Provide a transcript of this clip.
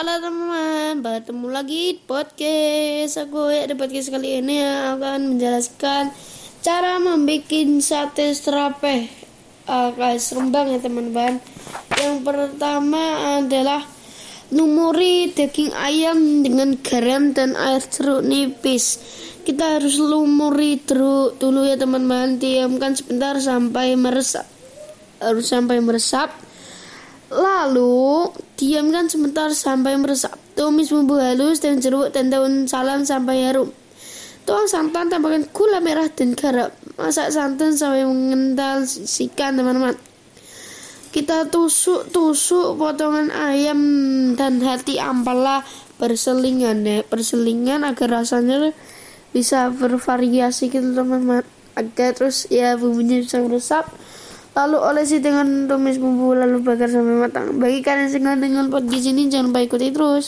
Halo teman-teman, bertemu lagi podcast aku ya di podcast kali ini akan menjelaskan cara membuat sate serape uh, guys rembang ya teman-teman. Yang pertama adalah lumuri daging ayam dengan garam dan air jeruk nipis. Kita harus lumuri jeruk dulu ya teman-teman. Diamkan sebentar sampai meresap. Harus sampai meresap Lalu, diamkan sebentar sampai meresap. Tumis bumbu halus dan jeruk dan daun salam sampai harum. Tuang santan, tambahkan gula merah dan garam. Masak santan sampai mengental sisikan teman-teman. Kita tusuk-tusuk potongan ayam dan hati ampela berselingan ya. Berselingan agar rasanya bisa bervariasi gitu teman-teman. Agar terus ya bumbunya bisa meresap Lalu olesi dengan tumis bumbu lalu bakar sampai matang. Bagi kalian yang senang dengan podcast ini jangan lupa ikuti terus.